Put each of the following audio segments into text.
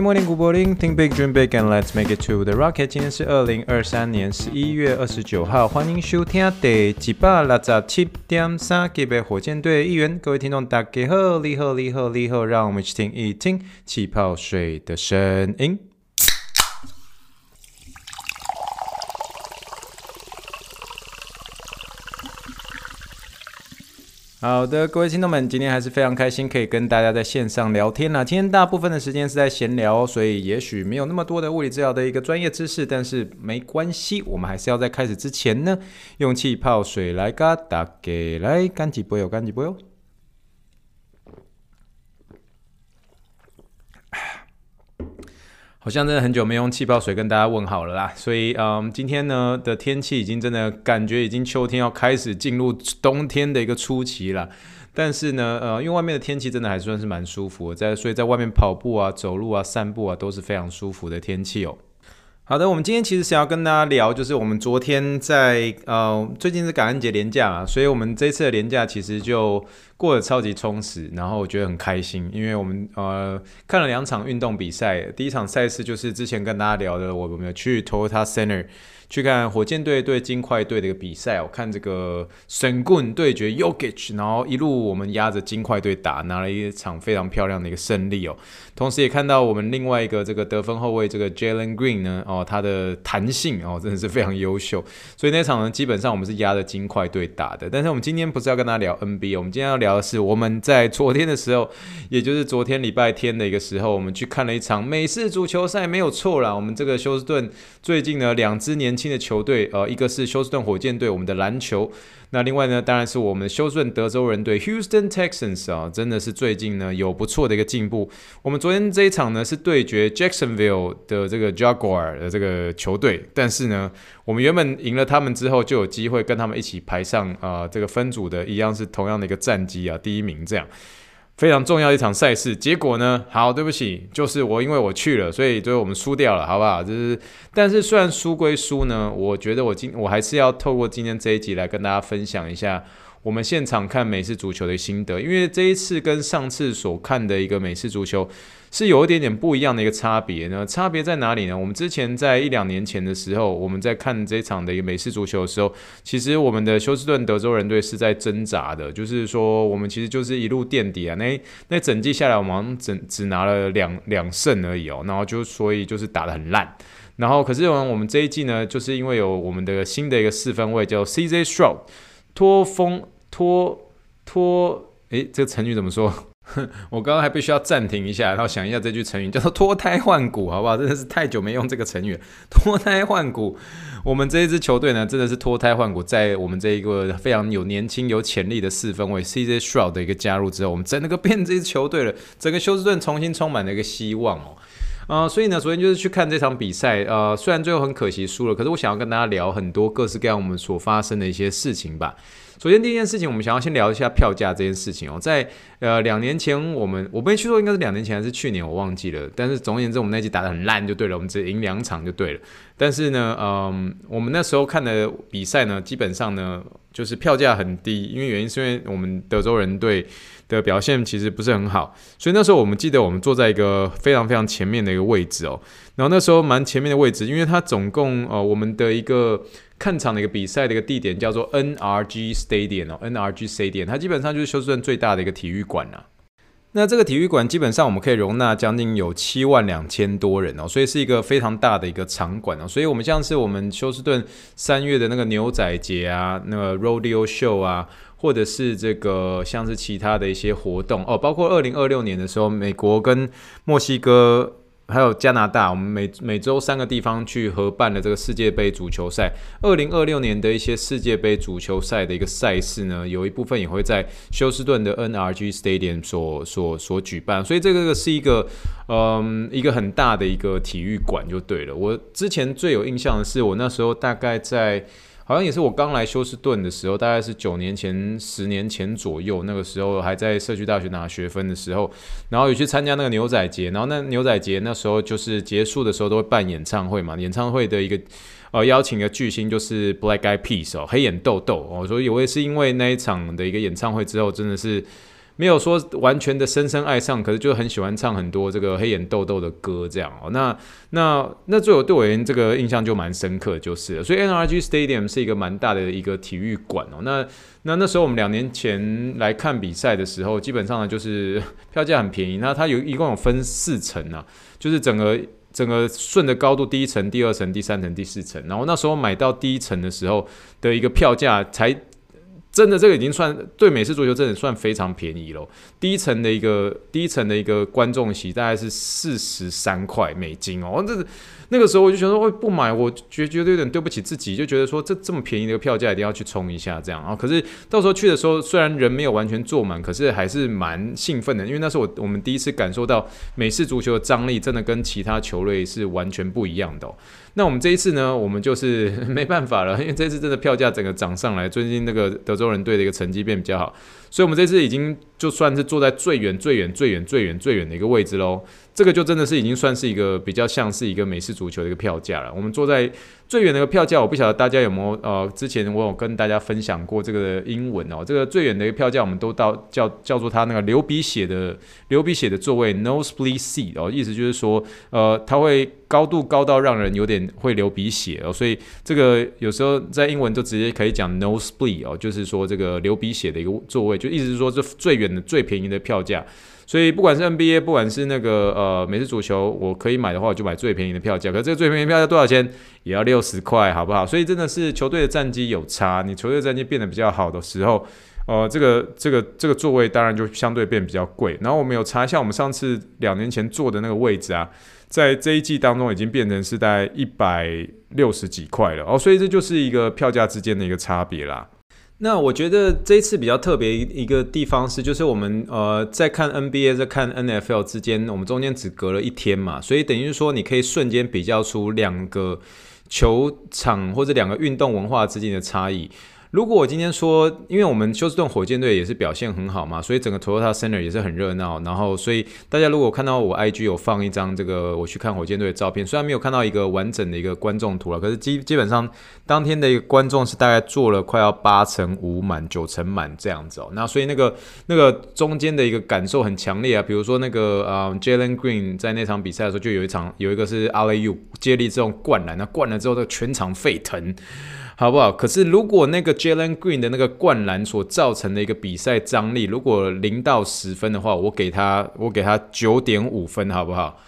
Morning, morning, good morning. Think big, dream big, and let's make it to the rocket. 今天是二零二三年十一月二十九号，欢迎收听第一百六十七点三集的火箭队一员。各位听众，大家好，你好，你好，你好，让我们一起听一听气泡水的声音。好的，各位听众们，今天还是非常开心，可以跟大家在线上聊天啦。今天大部分的时间是在闲聊，所以也许没有那么多的物理治疗的一个专业知识，但是没关系，我们还是要在开始之前呢，用气泡水来嘎打给来干几杯哦，干几杯哦。好像真的很久没用气泡水跟大家问好了啦，所以嗯，今天呢的天气已经真的感觉已经秋天要开始进入冬天的一个初期了，但是呢，呃，因为外面的天气真的还算是蛮舒服的，在所以在外面跑步啊、走路啊、散步啊都是非常舒服的天气哦。好的，我们今天其实想要跟大家聊，就是我们昨天在呃，最近是感恩节连假嘛，所以我们这次的连假其实就过得超级充实，然后我觉得很开心，因为我们呃看了两场运动比赛，第一场赛事就是之前跟大家聊的，我们有去 Toyota Center。去看火箭队对金块队的一个比赛，我看这个神棍对决 Jokic，然后一路我们压着金块队打，拿了一场非常漂亮的一个胜利哦。同时也看到我们另外一个这个得分后卫这个 Jalen Green 呢，哦，他的弹性哦真的是非常优秀，所以那场呢基本上我们是压着金块队打的。但是我们今天不是要跟他聊 NBA，我们今天要聊的是我们在昨天的时候，也就是昨天礼拜天的一个时候，我们去看了一场美式足球赛，没有错啦。我们这个休斯顿最近呢两支年轻的球队，呃，一个是休斯顿火箭队，我们的篮球。那另外呢，当然是我们的休斯顿德州人队 （Houston Texans） 啊，真的是最近呢有不错的一个进步。我们昨天这一场呢是对决 Jacksonville 的这个 Jaguar 的这个球队，但是呢，我们原本赢了他们之后，就有机会跟他们一起排上啊、这个分组的一样是同样的一个战绩啊，第一名这样。非常重要一场赛事，结果呢？好，对不起，就是我，因为我去了，所以最后我们输掉了，好不好？就是，但是虽然输归输呢，我觉得我今我还是要透过今天这一集来跟大家分享一下。我们现场看美式足球的心得，因为这一次跟上次所看的一个美式足球是有一点点不一样的一个差别呢。差别在哪里呢？我们之前在一两年前的时候，我们在看这场的一个美式足球的时候，其实我们的休斯顿德州人队是在挣扎的，就是说我们其实就是一路垫底啊。那那整季下来，我们只只拿了两两胜而已哦，然后就所以就是打得很烂。然后可是我们这一季呢，就是因为有我们的新的一个四分卫叫 CJ Stroud。拖风拖拖，诶，这个成语怎么说？我刚刚还必须要暂停一下，然后想一下这句成语，叫做脱胎换骨，好不好？真的是太久没用这个成语，脱胎换骨。我们这一支球队呢，真的是脱胎换骨，在我们这一个非常有年轻、有潜力的四分卫 CJ Shroud 的一个加入之后，我们整个变这支球队了，整个休斯顿重新充满了一个希望哦。啊、所以呢，昨天就是去看这场比赛，呃，虽然最后很可惜输了，可是我想要跟大家聊很多各式各样我们所发生的一些事情吧。首先第一件事情，我们想要先聊一下票价这件事情哦，在呃两年前，我们我没去说应该是两年前还是去年，我忘记了。但是总而言之，我们那季打得很烂就对了，我们只赢两场就对了。但是呢，嗯、我们那时候看的比赛呢，基本上呢就是票价很低，因为原因是因为我们德州人队的表现其实不是很好，所以那时候我们记得我们坐在一个非常非常前面的一个位置哦，然后那时候蛮前面的位置，因为它总共呃我们的一个看场的一个比赛的一个地点叫做 NRG Stadium 哦，NRG Stadium，它基本上就是休斯顿最大的一个体育馆啊。那这个体育馆基本上我们可以容纳将近有七万两千多人哦，所以是一个非常大的一个场馆哦，所以我们像是我们休斯顿三月的那个牛仔节啊，那个 Rodeo Show 啊。或者是这个像是其他的一些活动哦，包括二零二六年的时候，美国跟墨西哥还有加拿大，我们每每周三个地方去合办的这个世界杯足球赛。二零二六年的一些世界杯足球赛的一个赛事呢，有一部分也会在休斯顿的 NRG Stadium 所所所举办，所以这个是一个嗯一个很大的一个体育馆就对了。我之前最有印象的是，我那时候大概在。好像也是我刚来休斯顿的时候，大概是九年前、十年前左右，那个时候还在社区大学拿学分的时候，然后有去参加那个牛仔节，然后那牛仔节那时候就是结束的时候都会办演唱会嘛，演唱会的一个呃邀请的巨星就是 Black Eyed Peas 哦，黑眼豆豆哦，所以我也是因为那一场的一个演唱会之后，真的是。没有说完全的深深爱上，可是就很喜欢唱很多这个黑眼豆豆的歌，这样哦。那那那最后对我而言，这个印象就蛮深刻，就是了。所以 NRG Stadium 是一个蛮大的一个体育馆哦。那那那时候我们两年前来看比赛的时候，基本上呢就是票价很便宜。那它有一共有分四层啊，就是整个整个顺的高度，第一层、第二层、第三层、第四层。然后那时候买到第一层的时候的一个票价才。真的，这个已经算对美式足球真的算非常便宜了。第一层的一个第一层的一个观众席大概是四十三块美金哦，这。那个时候我就觉得，我不买，我觉觉得有点对不起自己，就觉得说这这么便宜的一个票价一定要去冲一下这样啊。可是到时候去的时候，虽然人没有完全坐满，可是还是蛮兴奋的，因为那是我我们第一次感受到美式足球的张力，真的跟其他球类是完全不一样的哦。那我们这一次呢，我们就是 没办法了，因为这次真的票价整个涨上来，最近那个德州人队的一个成绩变比较好，所以我们这次已经就算是坐在最远最远最远最远最远的一个位置喽。这个就真的是已经算是一个比较像是一个美式足球的一个票价了。我们坐在最远的一个票价，我不晓得大家有没有呃，之前我有跟大家分享过这个英文哦。这个最远的一个票价，我们都到叫叫做它那个流鼻血的流鼻血的座位 nosebleed seat 哦，意思就是说呃，它会高度高到让人有点会流鼻血哦。所以这个有时候在英文就直接可以讲 nosebleed 哦，就是说这个流鼻血的一个座位，就意思是说这最远的最便宜的票价。所以不管是 NBA，不管是那个呃美式足球，我可以买的话，我就买最便宜的票价。可是这个最便宜的票价多少钱？也要六十块，好不好？所以真的是球队的战绩有差，你球队战绩变得比较好的时候，呃，这个这个这个座位当然就相对变比较贵。然后我们有查一下，我们上次两年前坐的那个位置啊，在这一季当中已经变成是在一百六十几块了哦。所以这就是一个票价之间的一个差别啦。那我觉得这一次比较特别一个地方是，就是我们呃在看 NBA 在看 NFL 之间，我们中间只隔了一天嘛，所以等于说你可以瞬间比较出两个球场或者两个运动文化之间的差异。如果我今天说，因为我们休斯顿火箭队也是表现很好嘛，所以整个 Toyota Center 也是很热闹。然后，所以大家如果看到我 IG 有放一张这个我去看火箭队的照片，虽然没有看到一个完整的一个观众图了，可是基基本上当天的一个观众是大概坐了快要八成五满、九成满这样子哦。那所以那个那个中间的一个感受很强烈啊，比如说那个呃 Jalen Green 在那场比赛的时候，就有一场有一个是 a l l e U 接力这种灌篮，那灌了之后，这个全场沸腾。好不好？可是如果那个 Jalen Green 的那个灌篮所造成的一个比赛张力，如果零到十分的话，我给他，我给他九点五分，好不好？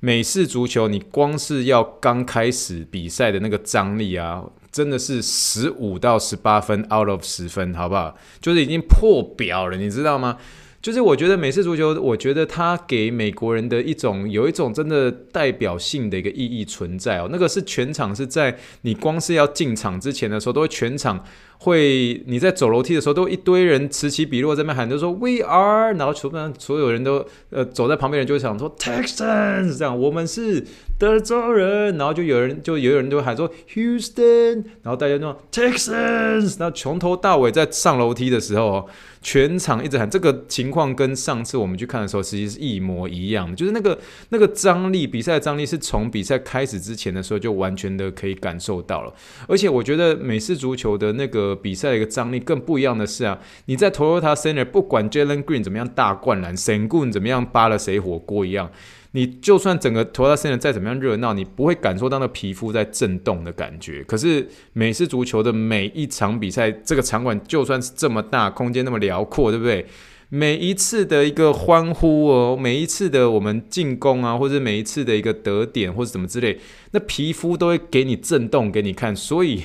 美式足球，你光是要刚开始比赛的那个张力啊，真的是十五到十八分 out of 十分，好不好？就是已经破表了，你知道吗？就是我觉得美式足球，我觉得它给美国人的一种有一种真的代表性的一个意义存在哦。那个是全场是在你光是要进场之前的时候，都会全场会你在走楼梯的时候，都一堆人此起彼落在那喊，就说 We are，然后全部所有人都呃走在旁边人就会想说 Texans 这样，我们是德州人，然后就有人就有人就会喊说 Houston，然后大家就说 Texans，然后从头到尾在上楼梯的时候。全场一直喊，这个情况跟上次我们去看的时候，其实是一模一样的，就是那个那个张力，比赛的张力是从比赛开始之前的时候就完全的可以感受到了。而且我觉得美式足球的那个比赛的一个张力更不一样的是啊，你在 Toyota Center 不管 Jalen Green 怎么样大灌篮，Sengun 怎么样扒了谁火锅一样。你就算整个 Toyota Center 再怎么样热闹，你不会感受到那皮肤在震动的感觉。可是美式足球的每一场比赛，这个场馆就算是这么大，空间那么辽阔，对不对？每一次的一个欢呼哦，每一次的我们进攻啊，或者每一次的一个得点或者什么之类，那皮肤都会给你震动给你看，所以。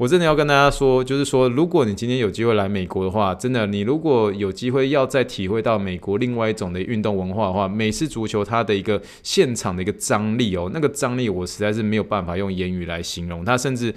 我真的要跟大家说，就是说，如果你今天有机会来美国的话，真的，你如果有机会要再体会到美国另外一种的运动文化的话，美式足球它的一个现场的一个张力哦，那个张力我实在是没有办法用言语来形容。它甚至，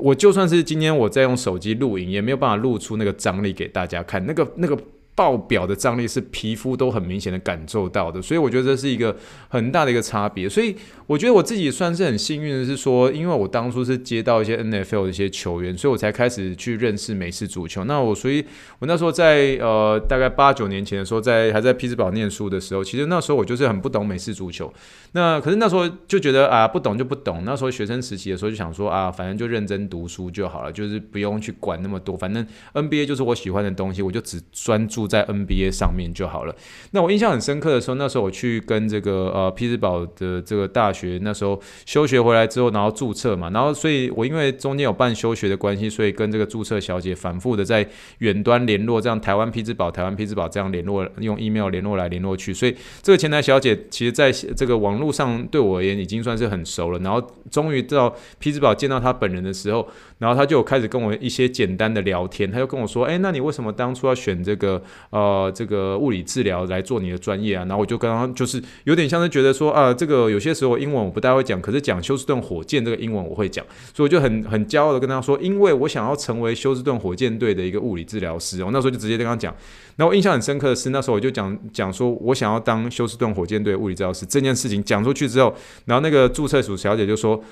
我就算是今天我在用手机录影，也没有办法录出那个张力给大家看。那个那个爆表的张力是皮肤都很明显的感受到的，所以我觉得这是一个很大的一个差别。所以我觉得我自己算是很幸运的，是说，因为我当初是接到一些 NFL 的一些球员，所以我才开始去认识美式足球。那我所以，我那时候在呃大概八九年前的时候，在还在匹兹堡念书的时候，其实那时候我就是很不懂美式足球。那可是那时候就觉得啊，不懂就不懂。那时候学生时期的时候就想说啊，反正就认真读书就好了，就是不用去管那么多。反正 NBA 就是我喜欢的东西，我就只专注在 NBA 上面就好了。那我印象很深刻的时候，那时候我去跟这个呃匹兹堡的这个大学，那时候休学回来之后，然后注册嘛，然后所以我因为中间有办休学的关系，所以跟这个注册小姐反复的在远端联络，这样台湾匹兹堡、台湾匹兹堡这样联络，用 email 联络来联络去。所以这个前台小姐其实在这个网络上对我而言已经算是很熟了。然后终于到匹兹堡见到她本人的时候，然后她就开始跟我一些简单的聊天，她就跟我说：“哎，那你为什么当初要选这个？”呃，这个物理治疗来做你的专业啊，然后我就刚刚就是有点像是觉得说啊，这个有些时候英文我不太会讲，可是讲休斯顿火箭这个英文我会讲，所以我就很很骄傲的跟他说，因为我想要成为休斯顿火箭队的一个物理治疗师，我那时候就直接跟他讲。然后我印象很深刻的是，那时候我就讲讲说我想要当休斯顿火箭队物理治疗师这件事情讲出去之后，然后那个注册处小姐就说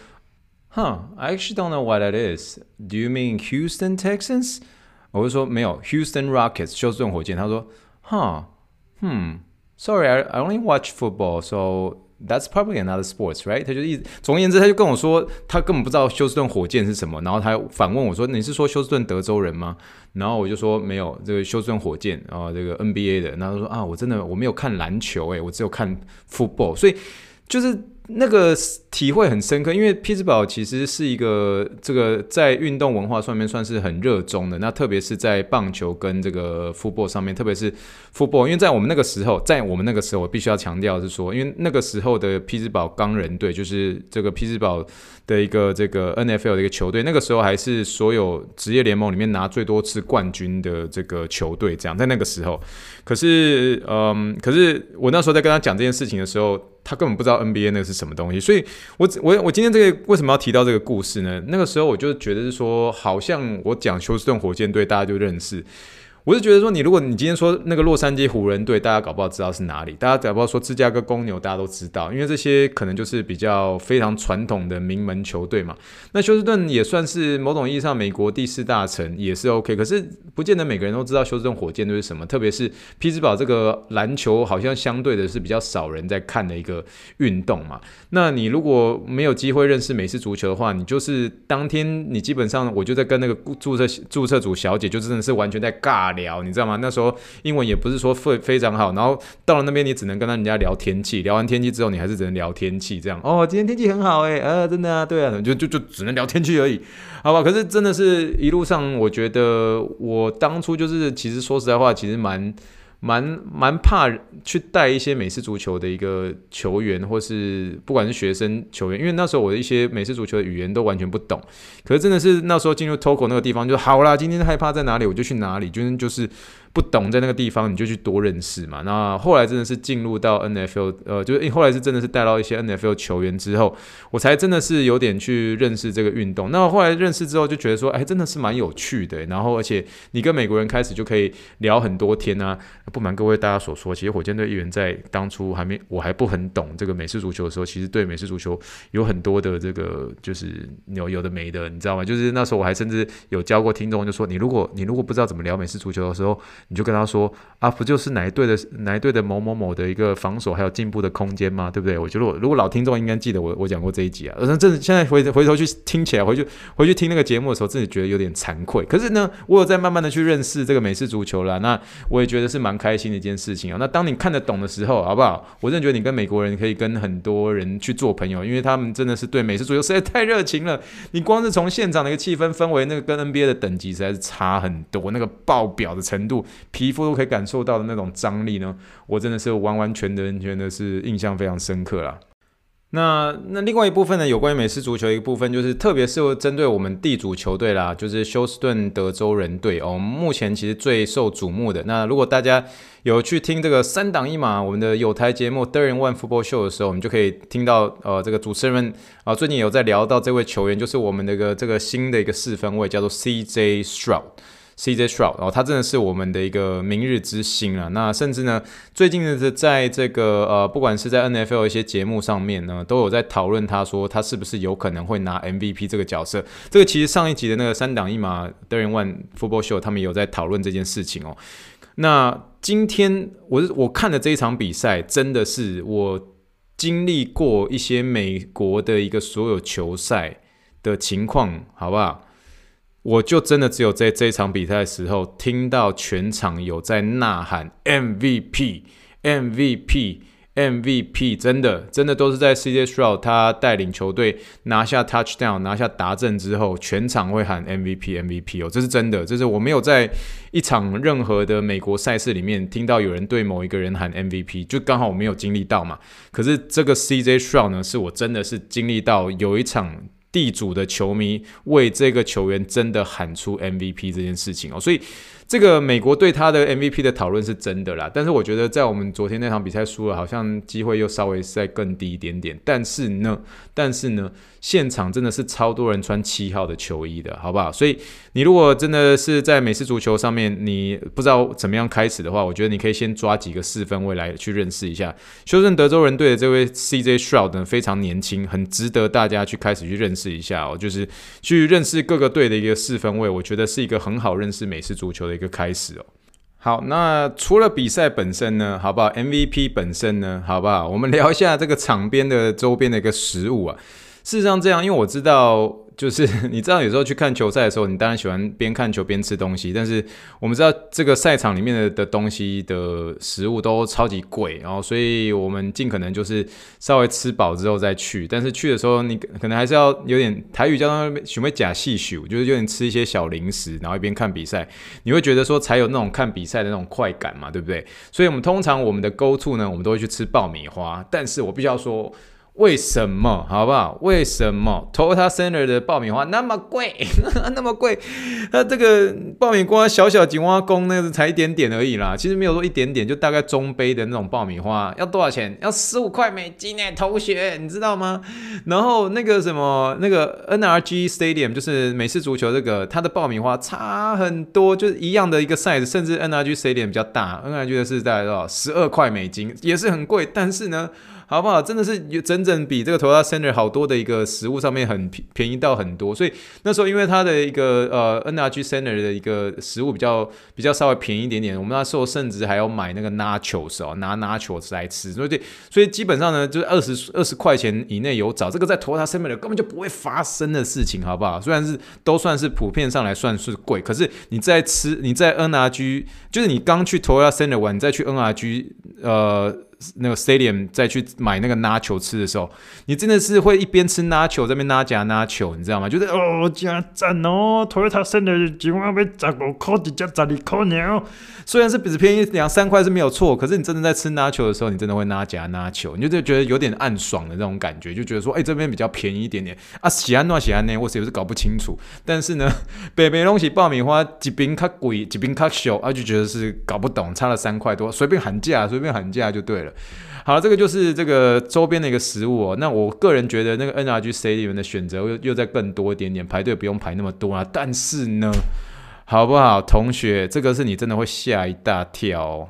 ，Huh, I actually don't know what that is. Do you mean Houston Texans? 我就说没有，Houston Rockets 休斯顿火箭。他说，Huh，hmm, sorry, I I only watch football, so that's probably another sports, right？他就一总而言之，他就跟我说，他根本不知道休斯顿火箭是什么。然后他反问我说，你是说休斯顿德州人吗？然后我就说没有，这个休斯顿火箭啊，这个 NBA 的。然后他说啊，我真的我没有看篮球，诶，我只有看 football，所以就是。那个体会很深刻，因为匹兹堡其实是一个这个在运动文化上面算是很热衷的。那特别是在棒球跟这个 football 上面，特别是 football，因为在我们那个时候，在我们那个时候，我必须要强调是说，因为那个时候的匹兹堡钢人队就是这个匹兹堡的一个这个 NFL 的一个球队，那个时候还是所有职业联盟里面拿最多次冠军的这个球队。这样在那个时候，可是嗯，可是我那时候在跟他讲这件事情的时候。他根本不知道 NBA 那个是什么东西，所以我我我今天这个为什么要提到这个故事呢？那个时候我就觉得是说，好像我讲休斯顿火箭队，大家就认识。我是觉得说，你如果你今天说那个洛杉矶湖人队，大家搞不好知道是哪里；大家搞不好说芝加哥公牛，大家都知道，因为这些可能就是比较非常传统的名门球队嘛。那休斯顿也算是某种意义上美国第四大城，也是 OK。可是不见得每个人都知道休斯顿火箭队是什么，特别是匹兹堡这个篮球，好像相对的是比较少人在看的一个运动嘛。那你如果没有机会认识美式足球的话，你就是当天你基本上我就在跟那个注册注册组小姐，就真的是完全在尬聊，你知道吗？那时候英文也不是说非非常好，然后到了那边你只能跟人家聊天气，聊完天气之后你还是只能聊天气这样。哦，今天天气很好诶，呃，真的啊，对啊，就就就只能聊天气而已，好吧？可是真的是一路上，我觉得我当初就是其实说实在话，其实蛮。蛮蛮怕去带一些美式足球的一个球员，或是不管是学生球员，因为那时候我的一些美式足球的语言都完全不懂。可是真的是那时候进入 Toko 那个地方就好啦，今天害怕在哪里我就去哪里，就是就是。不懂在那个地方，你就去多认识嘛。那后来真的是进入到 NFL，呃，就是后来是真的是带到一些 NFL 球员之后，我才真的是有点去认识这个运动。那后来认识之后，就觉得说，哎，真的是蛮有趣的。然后而且你跟美国人开始就可以聊很多天啊。不瞒各位大家所说，其实火箭队议员在当初还没我还不很懂这个美式足球的时候，其实对美式足球有很多的这个就是有有的没的，你知道吗？就是那时候我还甚至有教过听众，就说你如果你如果不知道怎么聊美式足球的时候。你就跟他说啊，不就是哪一队的哪一队的某某某的一个防守还有进步的空间吗？对不对？我觉得我如果老听众应该记得我我讲过这一集啊。而真的现在回回头去听起来，回去回去听那个节目的时候，自己觉得有点惭愧。可是呢，我有在慢慢的去认识这个美式足球了，那我也觉得是蛮开心的一件事情啊。那当你看得懂的时候，好不好？我真的觉得你跟美国人可以跟很多人去做朋友，因为他们真的是对美式足球实在太热情了。你光是从现场的一个气氛氛围，那个跟 NBA 的等级实在是差很多，那个爆表的程度，皮肤都可以感受到的那种张力呢，我真的是完完全全全的是印象非常深刻啦。那那另外一部分呢，有关于美式足球一个部分，就是特别是针对我们地主球队啦，就是休斯顿德州人队哦。目前其实最受瞩目的，那如果大家有去听这个三档一码我们的有台节目 Third and One Football Show 的时候，我们就可以听到呃这个主持人啊、最近有在聊到这位球员，就是我们那个这个新的一个四分卫叫做 CJ Stroud。CJ Stroud 哦，他真的是我们的一个明日之星了。那甚至呢，最近的在这个呃，不管是在 NFL 一些节目上面呢，都有在讨论他说他是不是有可能会拿 MVP 这个角色。这个其实上一集的那个三档一码 Third and One Football Show 他们有在讨论这件事情哦。那今天我我看的这一场比赛，真的是我经历过一些美国的一个所有球赛的情况，好不好？我就真的只有在这场比赛的时候，听到全场有在呐喊 MVP，MVP，MVP，真的，真的都是在 CJ Stroud 他带领球队拿下 Touchdown，拿下达阵之后，全场会喊 MVP，MVP 哦，这是真的，这是我没有在一场任何的美国赛事里面听到有人对某一个人喊 MVP，就刚好我没有经历到嘛。可是这个 CJ Stroud 呢，是我真的是经历到有一场。地主的球迷为这个球员真的喊出 MVP 这件事情哦，所以。这个美国对他的 MVP 的讨论是真的啦，但是我觉得在我们昨天那场比赛输了，好像机会又稍微再更低一点点。但是呢，但是呢，现场真的是超多人穿七号的球衣的，好不好？所以你如果真的是在美式足球上面，你不知道怎么样开始的话，我觉得你可以先抓几个四分位来去认识一下。休斯顿德州人队的这位 CJ Shroud，非常年轻，很值得大家去开始去认识一下哦，就是去认识各个队的一个四分位，我觉得是一个很好认识美式足球的。一个开始哦，好，那除了比赛本身呢，好不好？MVP 本身呢，好不好？我们聊一下这个场边的周边的一个食物啊。事实上，这样，因为我知道。就是 你知道，有时候去看球赛的时候，你当然喜欢边看球边吃东西。但是我们知道，这个赛场里面的的东西的食物都超级贵，然后所以我们尽可能就是稍微吃饱之后再去。但是去的时候，你可能还是要有点台语叫他们学会假细数，就是有点吃一些小零食，然后一边看比赛，你会觉得说才有那种看比赛的那种快感嘛，对不对？所以我们通常我们的 go to 呢，我们都会去吃爆米花。但是我必须要说。为什么？好不好？为什么 Toyota Center 的爆米花那么贵？那么贵？它这个爆米花小小井蛙公那个才一点点而已啦，其实没有说一点点，就大概中杯的那种爆米花要多少钱？要十五块美金呢，同学，你知道吗？然后那个什么那个 NRG Stadium 就是美式足球这个，它的爆米花差很多，就是一样的一个 size，甚至 NRG Stadium 比较大，NRG 的是大概多少？十二块美金，也是很贵，但是呢。好不好？真的是有整整比这个 Toyota Center 好多的一个食物上面很便宜到很多，所以那时候因为它的一个呃 NRG Center 的一个食物比较比较稍微便宜一点点，我们那时候甚至还要买那个 Nachos 哦，拿 Nachos 来吃，所以所以基本上呢，就是二十二十块钱以内有找这个在 Toyota Center 根本就不会发生的事情，好不好？虽然是都算是普遍上来算是贵，可是你在吃你在 NRG 就是你刚去 Toyota Center 玩，你再去 NRG 呃。那个 stadium 再去买那个 nacho 吃的时候，你真的是会一边吃 nacho 这边拉夹 nacho，你知道吗？就是哦，加赞哦，Toyota Center 几万块十五块，一加十二块鸟。虽然是比便宜两三块是没有错，可是你真的在吃 nacho 的时候，你真的会拉夹 nacho，你就觉得有点暗爽的那种感觉，就觉得说，哎、这边比较便宜一点点啊。喜安诺喜安呢，我也是搞不清楚。但是呢，北北东西爆米花几边较贵，几边较小，啊，就觉得是搞不懂，差了三块多，随便喊价，随便喊价就对了。好了，这个就是这个周边的一个食物哦。那我个人觉得那个 NRG Stadium 的选择又又再更多一点点，排队不用排那么多啊。但是呢，好不好，同学，这个是你真的会吓一大跳，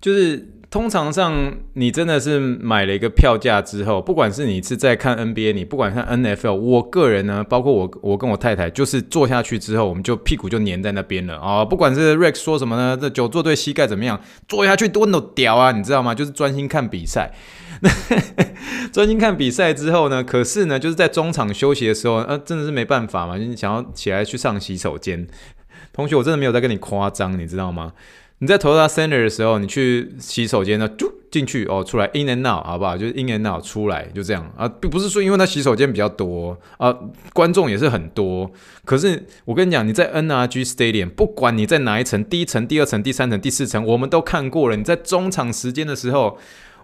就是。通常上，你真的是买了一个票价之后，不管是你是在看 NBA，你不管看 NFL，我个人呢，包括我，我跟我太太，就是坐下去之后，我们就屁股就粘在那边了啊、不管是 Rex 说什么呢，这久坐对膝盖怎么样，坐下去多都屌啊，你知道吗？就是专心看比赛。专心看比赛之后呢，可是呢，就是在中场休息的时候，呃，真的是没办法嘛，你想要起来去上洗手间。同学，我真的没有在跟你夸张，你知道吗？你在投到 Center 的时候，你去洗手间呢，就进去哦，出来 in and out，好不好？就是 in and out 出来就这样啊，并不是说因为它洗手间比较多啊，观众也是很多。可是我跟你讲，你在 NRG Stadium，不管你在哪一层，第一层、第二层、第三层、第四层，我们都看过了。你在中场时间的时候，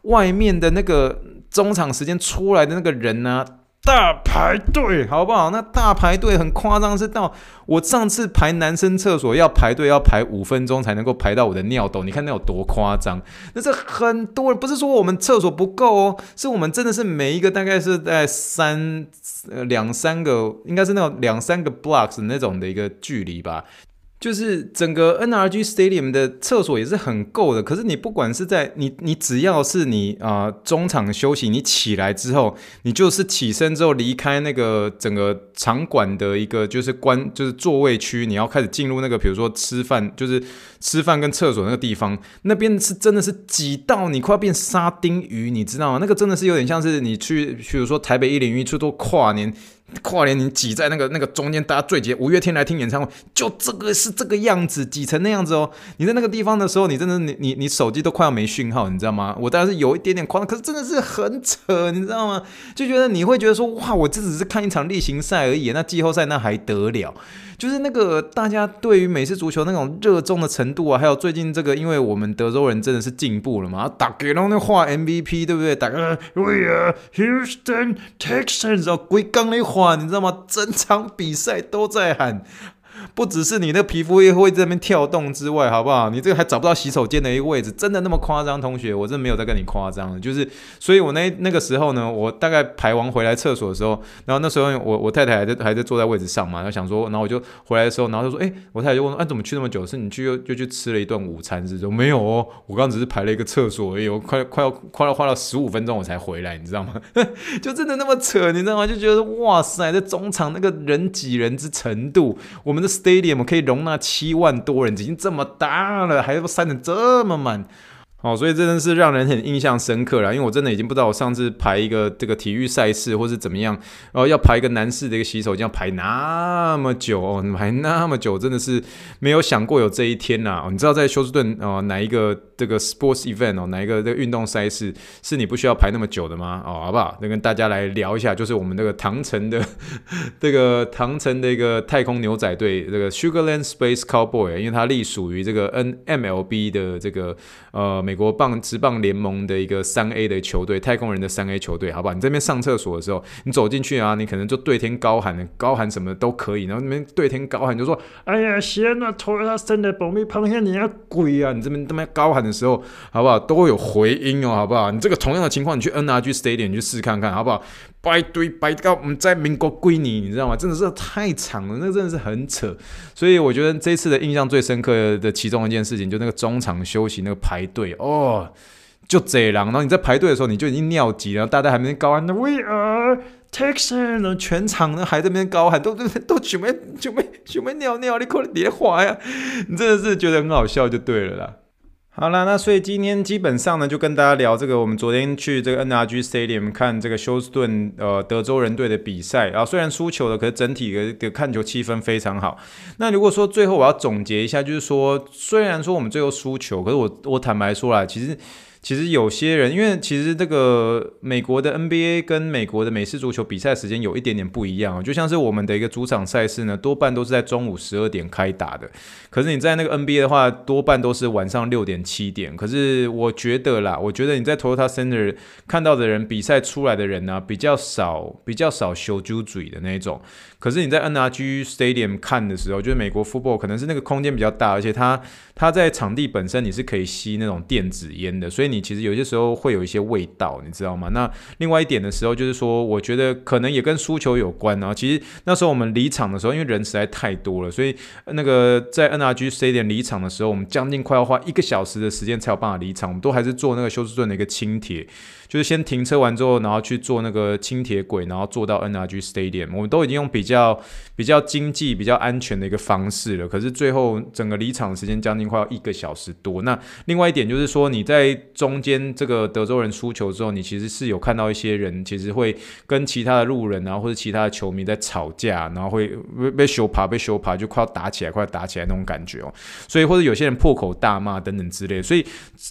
外面的那个中场时间出来的那个人呢、大排队，好不好？那大排队很夸张，是到我上次排男生厕所要排队要排五分钟才能够排到我的尿斗，你看那有多夸张？那是很多人，不是说我们厕所不够哦，是我们真的是每一个大概是在三呃两三个，应该是那种两三个 blocks 那种的一个距离吧。就是整个 NRG Stadium 的厕所也是很够的，可是你不管是在你你只要是你啊、中场休息，你起来之后，你就是起身之后离开那个整个场馆的一个就是关就是座位区，你要开始进入那个比如说吃饭就是吃饭跟厕所那个地方，那边是真的是挤到你快要变沙丁鱼，你知道吗？那个真的是有点像是你去比如说台北一零一去做跨年。跨年你挤在那个那个中间，大家最挤。五月天来听演唱会，就这个是这个样子，挤成那样子哦。你在那个地方的时候，你真的你你你手机都快要没讯号，你知道吗？我当然是有一点点夸张，可是真的是很扯，你知道吗？就觉得你会觉得说，哇，我这只是看一场例行赛而已，那季后赛那还得了？就是那个大家对于美式足球那种热衷的程度啊，还有最近这个，因为我们德州人真的是进步了嘛，打给了那画 MVP 对不对？打个 We are Houston Texans 哦，鬼刚那画你知道吗？整场比赛都在喊。不只是你的皮肤也会在那边跳动之外，好不好？你这个还找不到洗手间的一个位置，真的那么夸张？同学，我真没有在跟你夸张，就是，所以我那那个时候呢，我大概排完回来厕所的时候，然后那时候我我太太还在还在坐在位置上嘛，然后想说，然后我就回来的时候，然后就说，哎，我太太就问，哎，怎么去那么久？是你去又就去吃了一顿午餐是？说没有哦，我刚刚只是排了一个厕所而已，我快快要快要花了十五分钟我才回来，你知道吗？就真的那么扯，你知道吗？就觉得哇塞，这中场那个人挤人之程度，我们的。Stadium 可以容纳七万多人，已经这么大了，还要塞得这么满。好，所以真的是让人很印象深刻了，因为我真的已经不知道我上次排一个这个体育赛事或是怎么样，然后要排一个男士的一个洗手间，要排那么久哦，排那么久，真的是没有想过有这一天呐、哦。你知道在休斯顿哦，哪一个这个 sports event 哦，哪一个这个运动赛事是你不需要排那么久的吗？哦，好不好？那跟大家来聊一下，就是我们这个唐城的这个唐城的一个太空牛仔队，这个 Sugarland Space Cowboy，因为它隶属于这个 N MLB 的这个呃。美国棒职棒联盟的一个三 A 的球队，太空人的三 A 球队，好不好？你这边上厕所的时候，你走进去啊，你可能就对天高喊，高喊什么都可以。然后那边对天高喊，就说：“哎呀，天啊，托他生的保密螃蟹，你要鬼啊！”你这边这边高喊的时候，好不好？都会有回音哦，好不好？你这个同样的情况，你去 NRG Stadium 你去试看看，好不好？排队排到我们在民国归你，你知道吗？真的是太长了，那真的是很扯。所以我觉得这次的印象最深刻的其中一件事情，就那个中场休息那个排队哦，就这样。然后你在排队的时候，你就已经尿急了，大家还没高喊 We are Texans，全场呢还在那边高喊，都都都准备准备准备尿尿，你快点别滑呀！你真的是觉得很好笑就对了啦。好了，那所以今天基本上呢，就跟大家聊这个。我们昨天去这个 NRG Stadium 看这个休斯顿呃德州人队的比赛啊，虽然输球了，可是整体的的看球气氛非常好。那如果说最后我要总结一下，就是说，虽然说我们最后输球，可是我我坦白说啦，其实。其实有些人，因为其实这个美国的 NBA 跟美国的美式足球比赛时间有一点点不一样，就像是我们的一个主场赛事呢，多半都是在中午十二点开打的。可是你在那个 NBA 的话，多半都是晚上六点七点。可是我觉得啦，我觉得你在 Toyota Center 看到的人，比赛出来的人呢，比较少，比较少修猪嘴的那种。可是你在 NRG Stadium 看的时候，就是美国 football 可能是那个空间比较大，而且它它在场地本身你是可以吸那种电子烟的，所以你其实有些时候会有一些味道，你知道吗？那另外一点的时候就是说，我觉得可能也跟输球有关啊。其实那时候我们离场的时候，因为人实在太多了，所以那个在 NRG C 点离场的时候，我们将近快要花一个小时的时间才有办法离场，我们都还是做那个休斯顿的一个轻铁。就是先停车完之后，然后去坐那个轻铁轨，然后坐到 NRG Stadium。我们都已经用比较比较经济、比较安全的一个方式了。可是最后整个离场时间将近快要一个小时多。那另外一点就是说，你在中间这个德州人输球之后，你其实是有看到一些人其实会跟其他的路人啊，或者其他的球迷在吵架，然后会被被羞爬、被羞爬，就快要打起来、快要打起来那种感觉哦。所以或者有些人破口大骂等等之类。所以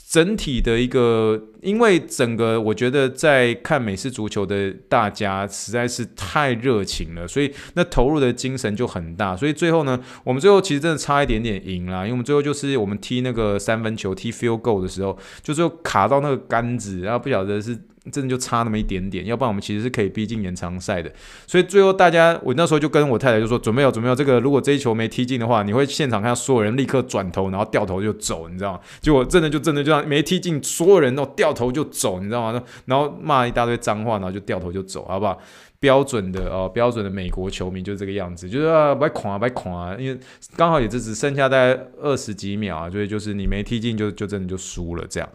整体的一个，因为整个。我觉得在看美式足球的大家实在是太热情了，所以那投入的精神就很大。所以最后呢，我们最后其实真的差一点点赢啦，因为我们最后就是我们踢那个三分球，踢 field goal 的时候，就最后卡到那个杆子，然后不晓得是。真的就差那么一点点，要不然我们其实是可以逼近延长赛的。所以最后大家，我那时候就跟我太太就说，准备要准备要这个，如果这一球没踢进的话，你会现场看到所有人立刻转头，然后掉头就走，你知道吗？结果真的就真的就这样没踢进，所有人都掉头就走，你知道吗？然后骂一大堆脏话，然后就掉头就走，好不好？标准的哦，标准的美国球迷就是这个样子，就是啊，别狂啊，别狂啊，因为刚好也就只剩下大概二十几秒啊，所以就是你没踢进就就真的就输了这样。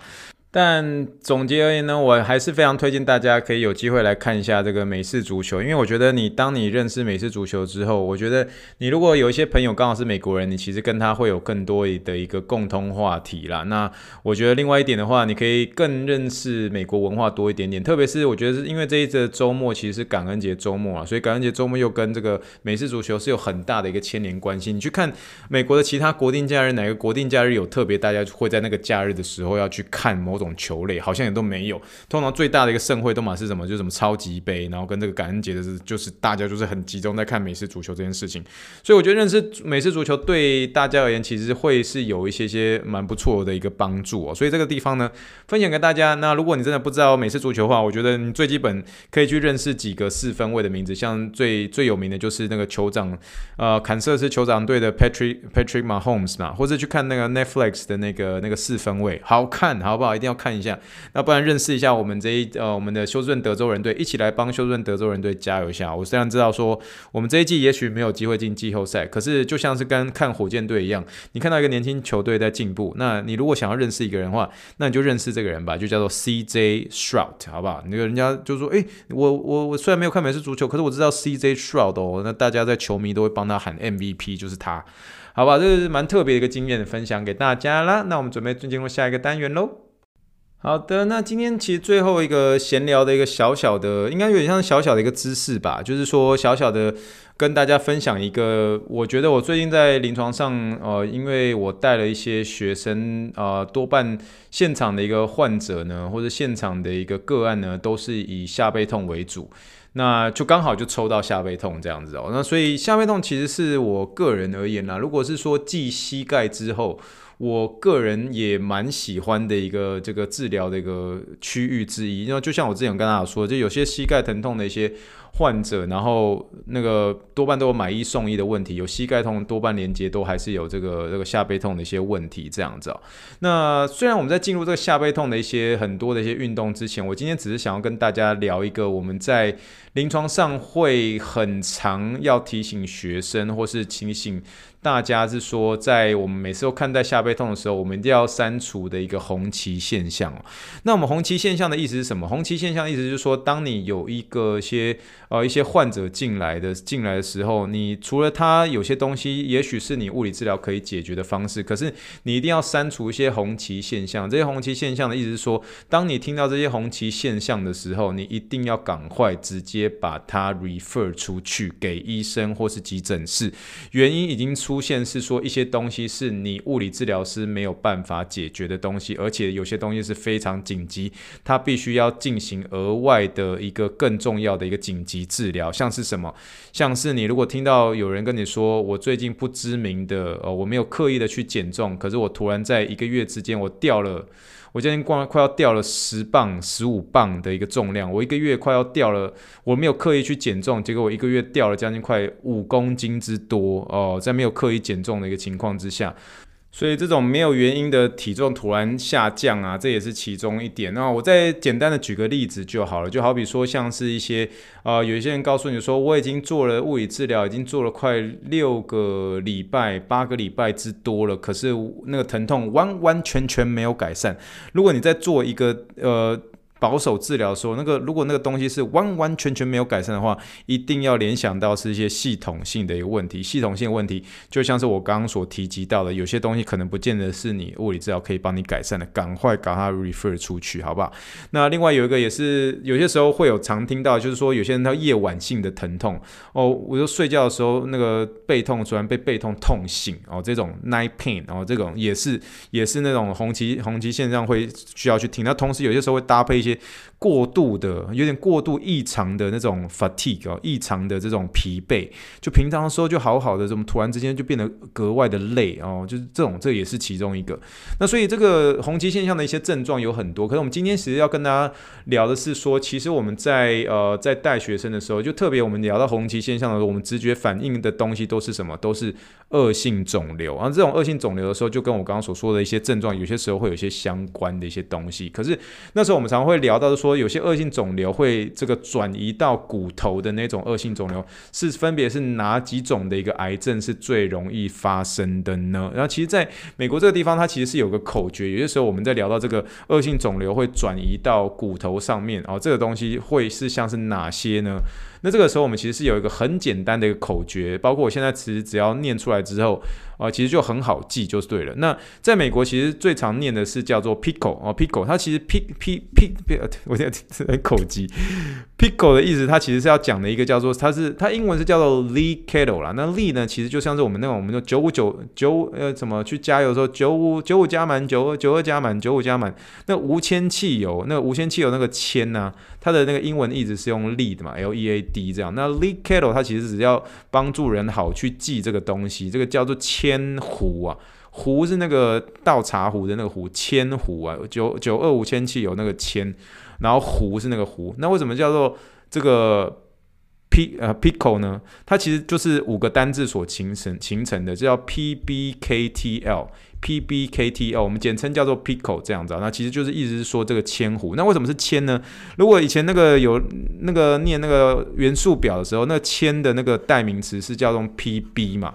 但总结而言呢，我还是非常推荐大家可以有机会来看一下这个美式足球，因为我觉得你当你认识美式足球之后，我觉得你如果有一些朋友刚好是美国人，你其实跟他会有更多的一个共通话题啦。那我觉得另外一点的话，你可以更认识美国文化多一点点，特别是我觉得是因为这一次周末其实是感恩节周末啊，所以感恩节周末又跟这个美式足球是有很大的一个牵连关系。你去看美国的其他国定假日，哪个国定假日有特别大家会在那个假日的时候要去看某种球类好像也都没有，通常最大的一个盛会都嘛是什么？就是什么超级杯，然后跟这个感恩节的是，就是大家就是很集中在看美式足球这件事情。所以我觉得认识美式足球对大家而言，其实会是有一些些蛮不错的一个帮助哦。所以这个地方呢，分享给大家。那如果你真的不知道美式足球的话，我觉得你最基本可以去认识几个四分卫的名字，像最最有名的就是那个酋长，呃，坎瑟斯酋长队的 Patrick Patrick Mahomes 嘛，或者去看那个 Netflix 的那个那个四分卫，好看好不好？一定要看一下。那不然认识一下我们这一呃我们的休斯顿德州人队，一起来帮休斯顿德州人队加油一下。我虽然知道说我们这一季也许没有机会进季后赛，可是就像是跟看火箭队一样，你看到一个年轻球队在进步，那你如果想要认识一个人的话，那你就认识这个人吧，就叫做 CJ Stroud，好不好？那个人家就说，诶，我我我虽然没有看美式足球，可是我知道 CJ Stroud 哦，那大家在球迷都会帮他喊 MVP，就是他，好吧？这是蛮特别的一个经验分享给大家啦。那我们准备进入下一个单元喽。好的，那今天其实最后一个闲聊的一个小小的，应该有点像小小的一个知识吧，就是说小小的跟大家分享一个，我觉得我最近在临床上，呃，因为我带了一些学生，呃，多半现场的一个患者呢，或者现场的一个个案呢，都是以下背痛为主，那就刚好就抽到下背痛这样子哦，那所以下背痛其实是我个人而言啦，如果是说继膝盖之后。我个人也蛮喜欢的一个这个治疗的一个区域之一，因为就像我之前跟大家说，就有些膝盖疼痛的一些患者，然后那个多半都有买一送一的问题，有膝盖痛多半连接都还是有这个这个下背痛的一些问题这样子哦。那虽然我们在进入这个下背痛的一些很多的一些运动之前，我今天只是想要跟大家聊一个我们在临床上会很常要提醒学生或是提醒。大家是说，在我们每次都看待下背痛的时候，我们一定要删除的一个红旗现象。那我们红旗现象的意思是什么？红旗现象的意思就是说，当你有一个些呃一些患者进来的进来的时候，你除了他有些东西，也许是你物理治疗可以解决的方式，可是你一定要删除一些红旗现象。这些红旗现象的意思是说，当你听到这些红旗现象的时候，你一定要赶快直接把它 refer 出去给医生或是急诊室。原因已经出。现是说一些东西是你物理治疗师没有办法解决的东西，而且有些东西是非常紧急，它必须要进行额外的一个更重要的一个紧急治疗。像是什么？像是你如果听到有人跟你说，我最近不知名的，呃，我没有刻意的去减重，可是我突然在一个月之间我掉了。我今天光快要掉了十磅、十五磅的一个重量，我一个月快要掉了，我没有刻意去减重，结果我一个月掉了将近快五公斤之多哦，在没有刻意减重的一个情况之下。所以这种没有原因的体重突然下降啊，这也是其中一点。那我再简单的举个例子就好了，就好比说像是一些呃，有一些人告诉你说，我已经做了物理治疗，已经做了快六个礼拜、八个礼拜之多了，可是那个疼痛完完全全没有改善。如果你在做一个呃。保守治疗说，那个如果那个东西是完完全全没有改善的话，一定要联想到是一些系统性的一个问题。系统性问题就像是我刚刚所提及到的，有些东西可能不见得是你物理治疗可以帮你改善的，赶快把它 refer 出去，好不好？那另外有一个也是有些时候会有常听到，就是说有些人他夜晚性的疼痛哦，我就睡觉的时候那个背痛，突然被背痛痛醒哦，这种 night pain 哦，这种也是也是那种红旗红旗现象会需要去听。那同时有些时候会搭配一些。过度的，有点过度异常的那种 fatigue 哦，异常的这种疲惫，就平常的时候就好好的，怎么突然之间就变得格外的累哦，就是这种，这也是其中一个。那所以这个红旗现象的一些症状有很多，可是我们今天其实要跟大家聊的是说，其实我们在呃在带学生的时候，就特别我们聊到红旗现象的时候，我们直觉反应的东西都是什么？都是恶性肿瘤。然后这种恶性肿瘤的时候，就跟我刚刚所说的一些症状，有些时候会有一些相关的一些东西。可是那时候我们常会。聊到说，有些恶性肿瘤会这个转移到骨头的那种恶性肿瘤，是分别是哪几种的一个癌症是最容易发生的呢？然后其实在美国这个地方，它其实是有个口诀，有些时候我们在聊到这个恶性肿瘤会转移到骨头上面，哦，这个东西会是像是哪些呢？那这个时候我们其实是有一个很简单的一个口诀，包括我现在其实只要念出来之后。啊，其实就很好记，就是对了。那在美国，其实最常念的是叫做 pickle 哦，pickle，它其实 pick pick pick，我现在在口急。Pickle 的意思，它其实是要讲的一个叫做，它是它英文是叫做 Lee kettle 啦。那 Lee 呢，其实就像是我们那种，我们说九五九九呃，怎么去加油的时候，九五九五加满，九二九二加满，九五加满。那无铅汽油，那无铅汽油那个铅呢、它的那个英文一直是用 lead 嘛，L E A D 这样。那 Lee kettle 它其实只要帮助人好去记这个东西，这个叫做铅。壶啊，壶是那个倒茶壶的那个壶，千壶啊，九九二五铅汽油那个铅，然后湖是那个湖，那为什么叫做这个 p 呃 pico 呢？它其实就是五个单字所形成形成的，叫 P B K T L P B K T L，我们简称叫做 pickle 这样子啊。那其实就是意思是说这个铅湖。那为什么是铅呢？如果以前那个有那个念那个元素表的时候，那铅的那个代名词是叫做 P B 嘛。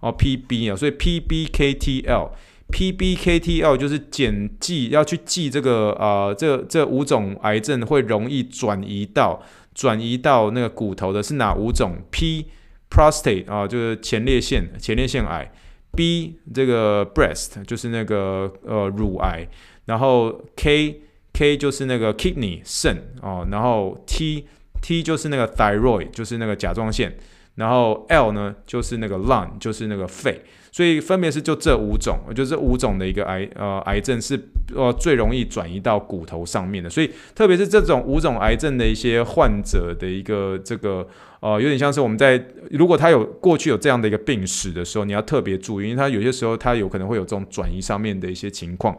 哦，PB 啊，所以 P B K T L P B K T L 就是简记要去记这个呃，这这五种癌症会容易转移到转移到那个骨头的是哪五种？P prostate 啊，就是前列腺前列腺癌；B 这个 breast 就是那个呃乳癌，然后 K K 就是那个 kidney 肾哦，然后 T T 就是那个 thyroid 就是那个甲状腺。然后 L 呢，就是那个 lung，就是那个肺，所以分别是就这五种，就这五种的一个癌呃癌症是呃最容易转移到骨头上面的，所以特别是这种五种癌症的一些患者的一个这个呃有点像是我们在如果他有过去有这样的一个病史的时候，你要特别注意，因为他有些时候他有可能会有这种转移上面的一些情况。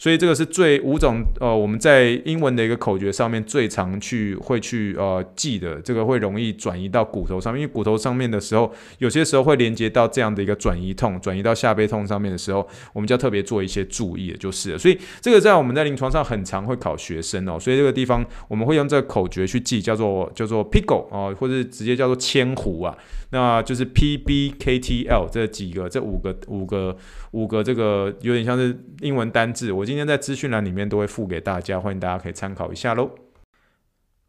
所以这个是最五种呃，我们在英文的一个口诀上面最常去会去呃记的，这个会容易转移到骨头上面，因为骨头上面的时候，有些时候会连接到这样的一个转移痛，转移到下背痛上面的时候，我们就要特别做一些注意的，就是。所以这个在我们在临床上很常会考学生哦，所以这个地方我们会用这个口诀去记，叫做叫做 pickle 哦，或者直接叫做千壶啊。那就是 P B K T L 这几个，这五个五个五个这个有点像是英文单字，我今天在资讯栏里面都会附给大家，欢迎大家可以参考一下喽。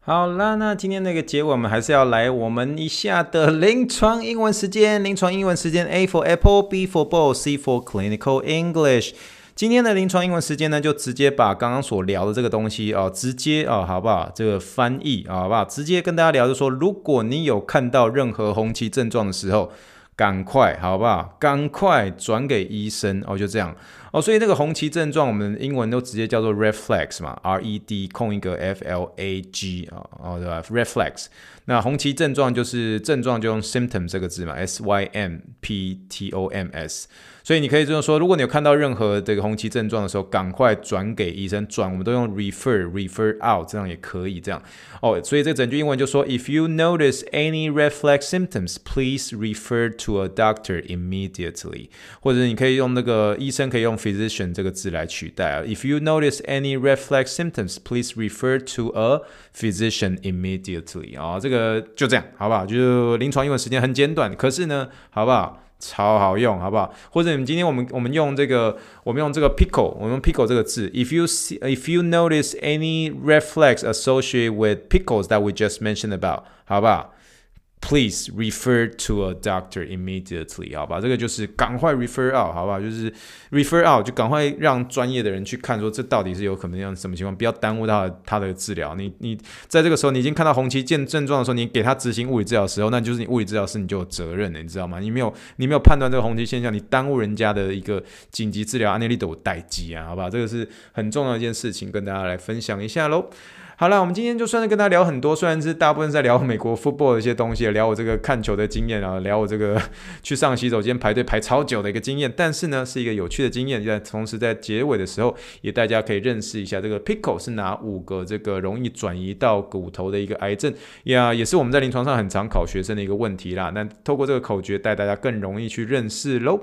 好啦，那今天那个结尾我们还是要来我们一下的临床英文时间，临床英文时间 A for Apple，B for Ball，C for Clinical English。今天的临床英文时间呢，就直接把刚刚所聊的这个东西啊，直接啊，好不好？这个翻译啊，好不好？直接跟大家聊，就说，如果你有看到任何红旗症状的时候，赶快，好不好？赶快转给医生哦，就这样哦。所以那个红旗症状，我们英文都直接叫做 red flags 嘛，R E D 空一个 F L A G 啊，哦对吧？red flags。那红旗症状就是症状就用 symptom 这个字嘛，S Y M P T O M S。所以你可以这么说，如果你有看到任何这个红旗症状的时候，赶快转给医生。转我们都用 refer refer out，这样也可以这样哦。所以这整句英文就说：If you notice any red flag symptoms, please refer to a doctor immediately。或者你可以用那个医生可以用 physician 这个字来取代啊。If you notice any red flag symptoms, please refer to a physician immediately。啊，这个 个就这样，好不好？就临床用的时间很简短，可是呢，好不好？超好用，好不好？或者你们今天我们我们用这个，我们用这个 pickle，我们用 pickle 这个字。If you see, if you notice any reflex associated with pickles that we just mentioned about，好不好？Please refer to a doctor immediately，好吧？这个就是赶快 refer out，好不好？就是 refer out，就赶快让专业的人去看，说这到底是有可能样什么情况，不要耽误到他的治疗。你你在这个时候，你已经看到红旗见症状的时候，你给他执行物理治疗的时候，那就是你物理治疗师你就有责任了，你知道吗？你没有你没有判断这个红旗现象，你耽误人家的一个紧急治疗，安内利都有待机啊，好吧？这个是很重要一件事情，跟大家来分享一下喽。好了，我们今天就算是跟他聊很多，虽然是大部分在聊美国 football 的一些东西，聊我这个看球的经验啊，聊我这个 去上洗手间排队排超久的一个经验，但是呢，是一个有趣的经验。在同时在结尾的时候，也大家可以认识一下这个 pickle 是哪五个这个容易转移到骨头的一个癌症呀，也是我们在临床上很常考学生的一个问题啦。那透过这个口诀带大家更容易去认识喽。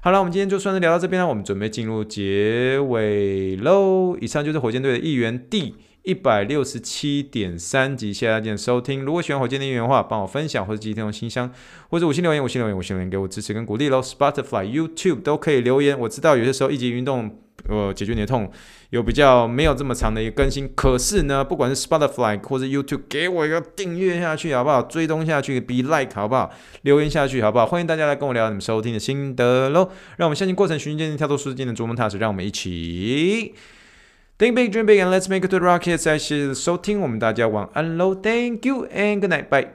好了，我们今天就算是聊到这边了，我们准备进入结尾喽。以上就是火箭队的一员 D。一百六十七点三集，谢谢大家的收听。如果喜欢火箭的音乐的话，帮我分享或者寄条信箱，或者五星留言，五星留言，五星留言给我支持跟鼓励喽。Spotify、YouTube 都可以留言。我知道有些时候一集运动，呃，解决你的痛，有比较没有这么长的一个更新。可是呢，不管是 Spotify 或者 YouTube，给我一个订阅下去好不好？追踪下去，，be like 好不好？留言下去好不好？欢迎大家来跟我聊你们收听的心得喽。让我们相信过程，循序渐进，跳脱舒适圈的逐梦踏实。让我们一起。Think big, dream big, and let's make it to the rocket！再次收听，我们大家晚安喽，Thank you and good night, bye.